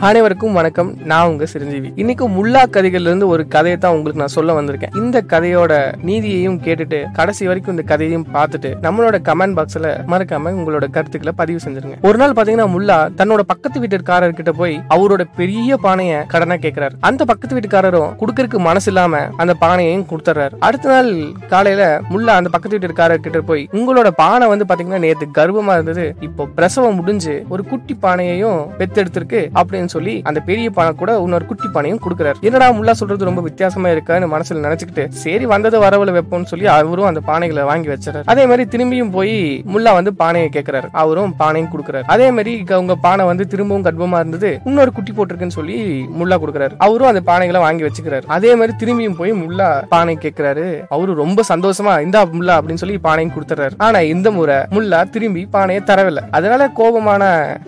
அனைவருக்கும் வணக்கம். நான் உங்க சிரஞ்சீவி. இன்னைக்கு முல்லா கதைகள்ல இருந்து ஒரு கதையை தான் உங்களுக்கு நான் சொல்ல வந்திருக்கேன். இந்த கதையோட நீதியையும் கேட்டுட்டு கடைசி வரைக்கும் இந்த கதையையும் பார்த்துட்டு நம்மளோட கமெண்ட் பாக்ஸ்ல மறக்காம உங்களோட கருத்துக்களை பதிவு செஞ்சிருங்க. ஒரு நாள் பாத்தீங்கன்னா முல்லா தன்னோட பக்கத்து வீட்டுக்காரர் கிட்ட போய் அவரோட பெரிய பானைய கடனா கேக்குறாரு. அந்த பக்கத்து வீட்டுக்காரரும் கொடுக்கறதுக்கு மனசு இல்லாம அந்த பானையையும் கொடுத்துறாரு அடுத்த நாள் காலையில முல்லா அந்த பக்கத்து வீட்டுக்காரர் கிட்ட போய் உங்களோட பானை வந்து பாத்தீங்கன்னா நேத்து கர்வமா இருந்தது. இப்போ பிரசவம் முடிஞ்சு ஒரு குட்டி பானையையும் பெத்தெடுத்திருக்கு. அப்படின்னு சொல்லி அந்த பெரிய பானை கூட இன்னொரு குட்டி பானையும் கொடுக்குறாரு. என்னடா முல்லா சொல்றது ரொம்ப வித்தியாசமா இருக்கான்னு மனசுல நினைச்சுக்கிட்டு சரி வந்தது வரவுல வைப்போம்னு சொல்லி அவரும் அந்த பானைகளை வாங்கி வச்சாரு அதே மாதிரி திரும்பியும் போய் முல்லா வந்து பானையை கேட்கிறாரு அவரும் பானையும் கொடுக்குறாரு. அதே மாதிரி உங்க பானை வந்து திரும்பவும் கர்ப்பமா இருந்தது இன்னொரு குட்டி போட்டிருக்குன்னு சொல்லி முல்லா கொடுக்குறாரு. அவரும் அந்த பானைகளை வாங்கி வச்சுக்கிறாரு. அதே மாதிரி திரும்பியும் போய் முல்லா பானை கேட்கிறாரு அவரு ரொம்ப சந்தோஷமா இந்தா முல்லா அப்படின்னு சொல்லி பானையும் கொடுத்துறாரு ஆனா இந்த முறை முல்லா திரும்பி பானையை தரவில்லை. அதனால கோபமான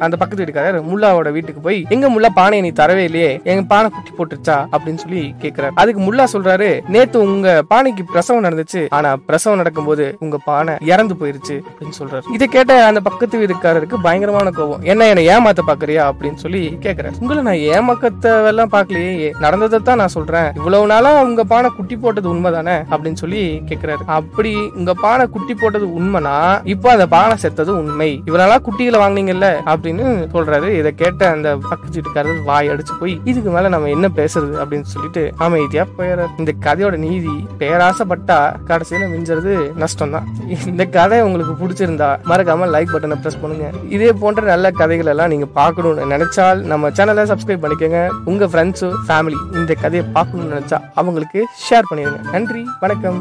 அந்த பக்கத்து வீட்டுக்காரர் முல்லாவோட வீட்டுக்கு போய் எங்க முல்லா பானை நீ தரவே இல்லையே எங்க பானை குட்டி போட்டுருச்சா அப்படின்னு சொல்லி கேக்குறாரு. அதுக்கு முல்லா சொல்றாரு நேத்து உங்க பானைக்கு பிரசவம் நடந்துச்சு. ஆனா பிரசவம் நடக்கும்போது உங்க பானை இறந்து போயிருச்சு அப்படின்னு சொல்றாரு. இதை கேட்ட அந்த பக்கத்து வீட்டுக்காரருக்கு பயங்கரமான கோபம். என்ன என்ன ஏமாத்த பாக்குறியா? அப்படின்னு சொல்லி கேக்குறாரு. உங்களை நான் ஏமாக்கத்தெல்லாம் பாக்கலையே. நடந்ததை தான் நான் சொல்றேன். இவ்வளவு நாளா உங்க பானை குட்டி போட்டது உண்மைதானே? அப்படின்னு சொல்லி கேக்குறாரு. அப்படி உங்க பானை குட்டி போட்டது உண்மைனா இப்போ அந்த பானை செத்தது உண்மை. இவ்வளவு நாளா குட்டிகளை வாங்குனீங்கல்ல? அப்படின்னு சொல்றாரு. இதை கேட்ட அந்த பக்கத்து வீட்டுக்காரர் வாய் அடிச்சு போய் இதுக்கு மேல நம்ம என்ன பேசுறது? அப்படின்னு சொல்லிட்டு அமைதியா போயிடுறாரு இந்த கதையோட நீதி பேராசப்பட்டா கடைசியில மிஞ்சறது நஷ்டம் தான் இந்த கதை உங்களுக்கு பிடிச்சிருந்தா மறக்காம லைக் பட்டனை பிரஸ் பண்ணுங்க. இதே போன்ற நல்ல கதைகள் எல்லாம் நீங்க பார்க்கணும்னு நினைச்சால் நம்ம சேனலை சப்ஸ்கிரைப் பண்ணிக்கோங்க. உங்க ஃப்ரெண்ட்ஸு ஃபேமிலி இந்த கதையை பார்க்கணும்னு நினைச்சா அவங்களுக்கு ஷேர் பண்ணிடுங்க. நன்றி வணக்கம்.